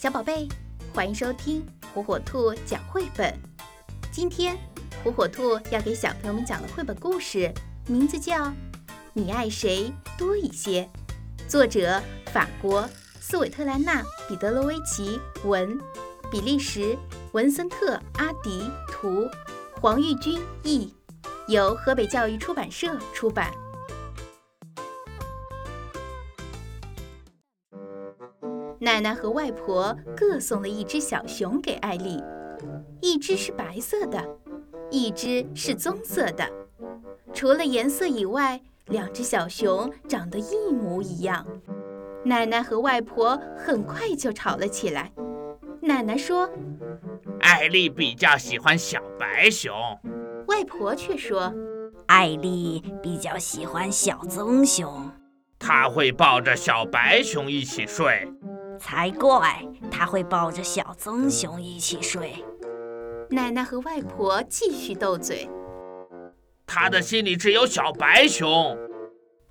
小宝贝，欢迎收听火火兔讲绘本。今天，火火兔要给小朋友们讲的绘本故事名字叫《你爱谁多一些》，作者法国斯韦特兰娜·彼得罗维奇文，比利时文森特·阿迪图，黄玉君译，由河北教育出版社出版。奶奶和外婆各送了一只小熊给艾丽，一只是白色的，一只是棕色的。除了颜色以外，两只小熊长得一模一样。奶奶和外婆很快就吵了起来。奶奶说：“艾丽比较喜欢小白熊。”外婆却说：“艾丽比较喜欢小棕熊。”她会抱着小白熊一起睡。才怪！他会抱着小棕熊一起睡。奶奶和外婆继续斗嘴。他的心里只有小白熊。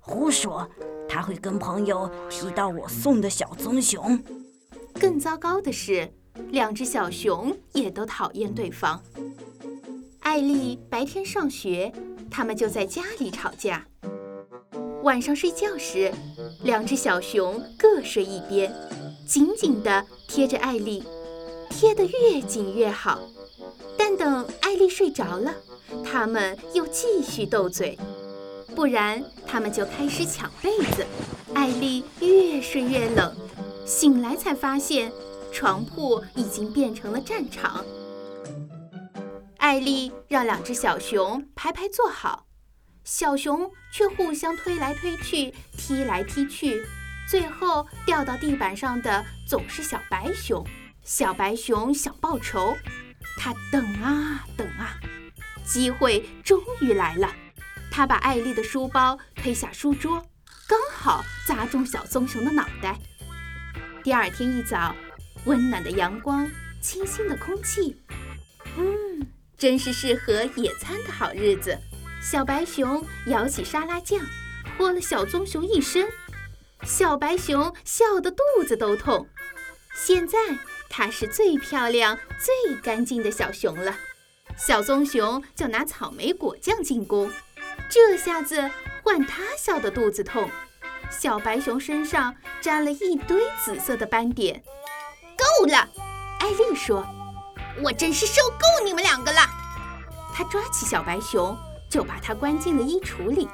胡说！他会跟朋友提到我送的小棕熊。更糟糕的是，两只小熊也都讨厌对方。艾丽白天上学，他们就在家里吵架。晚上睡觉时，两只小熊各睡一边。紧紧地贴着艾丽，贴得越紧越好。但等艾丽睡着了，他们又继续斗嘴，不然他们就开始抢被子。艾丽越睡越冷，醒来才发现床铺已经变成了战场。艾丽让两只小熊排排坐好，小熊却互相推来推去，踢来踢去。最后掉到地板上的总是小白熊。小白熊想报仇，它等啊等啊，机会终于来了。它把艾丽的书包推下书桌，刚好砸中小棕熊的脑袋。第二天一早，温暖的阳光，清新的空气，嗯，真是适合野餐的好日子。小白熊舀起沙拉酱，泼了小棕熊一身。小白熊笑得肚子都痛，现在它是最漂亮、最干净的小熊了。小棕熊就拿草莓果酱进攻，这下子换它笑得肚子痛。小白熊身上沾了一堆紫色的斑点。够了，艾丽说：“我真是受够你们两个了。”她抓起小白熊，就把它关进了衣橱里。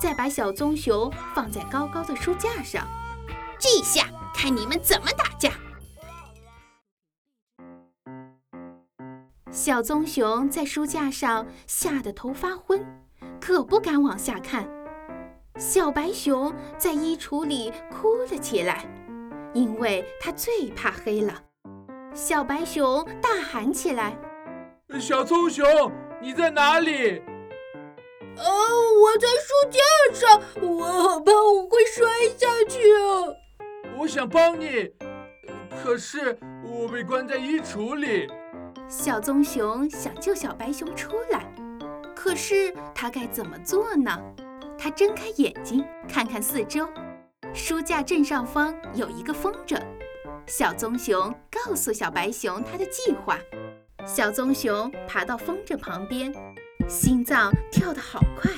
再把小棕熊放在高高的书架上，这下看你们怎么打架！小棕熊在书架上吓得头发昏，可不敢往下看。小白熊在衣橱里哭了起来，因为它最怕黑了。小白熊大喊起来：“小棕熊，你在哪里？”哦，我在书架上，我好怕我会摔下去啊！我想帮你，可是我被关在衣橱里。小棕熊想救小白熊出来，可是它该怎么做呢？它睁开眼睛，看看四周，书架正上方有一个风筝。小棕熊告诉小白熊它的计划。小棕熊爬到风筝旁边。心脏跳得好快，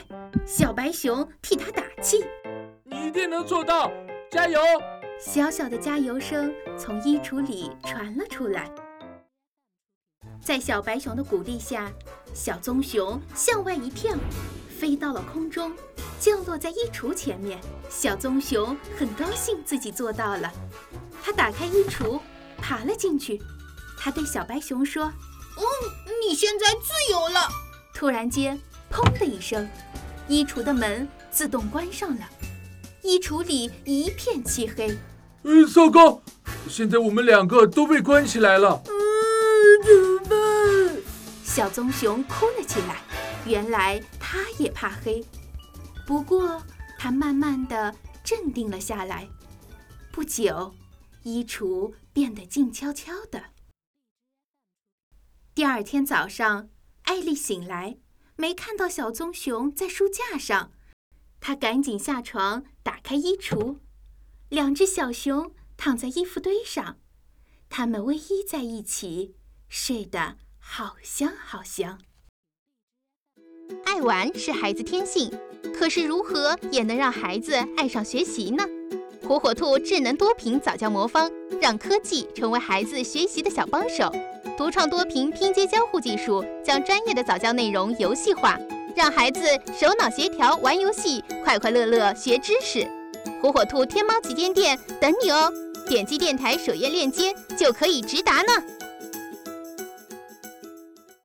小白熊替他打气：“你一定能做到，加油！”小小的加油声从衣橱里传了出来。在小白熊的鼓励下，小棕熊向外一跳，飞到了空中，降落在衣橱前面。小棕熊很高兴自己做到了，它打开衣橱，爬了进去。它对小白熊说：“嗯，你现在自由了。”突然间，砰的一声，衣橱的门自动关上了，衣橱里一片漆黑。嗯，糟糕！现在我们两个都被关起来了。嗯，怎么办？小棕熊哭了起来。原来它也怕黑，不过它慢慢的镇定了下来。不久，衣橱变得静悄悄的。第二天早上。艾丽醒来，没看到小棕熊在书架上，她赶紧下床，打开衣橱，两只小熊躺在衣服堆上，它们偎依在一起，睡得好香好香。爱玩是孩子天性，可是如何也能让孩子爱上学习呢？火火兔智能多屏早教魔方，让科技成为孩子学习的小帮手。独创多屏拼接交互技术，将专业的早教内容游戏化，让孩子手脑协调玩游戏，快快乐乐学知识。火火兔天猫旗舰店等你哦！点击电台首页链接就可以直达呢。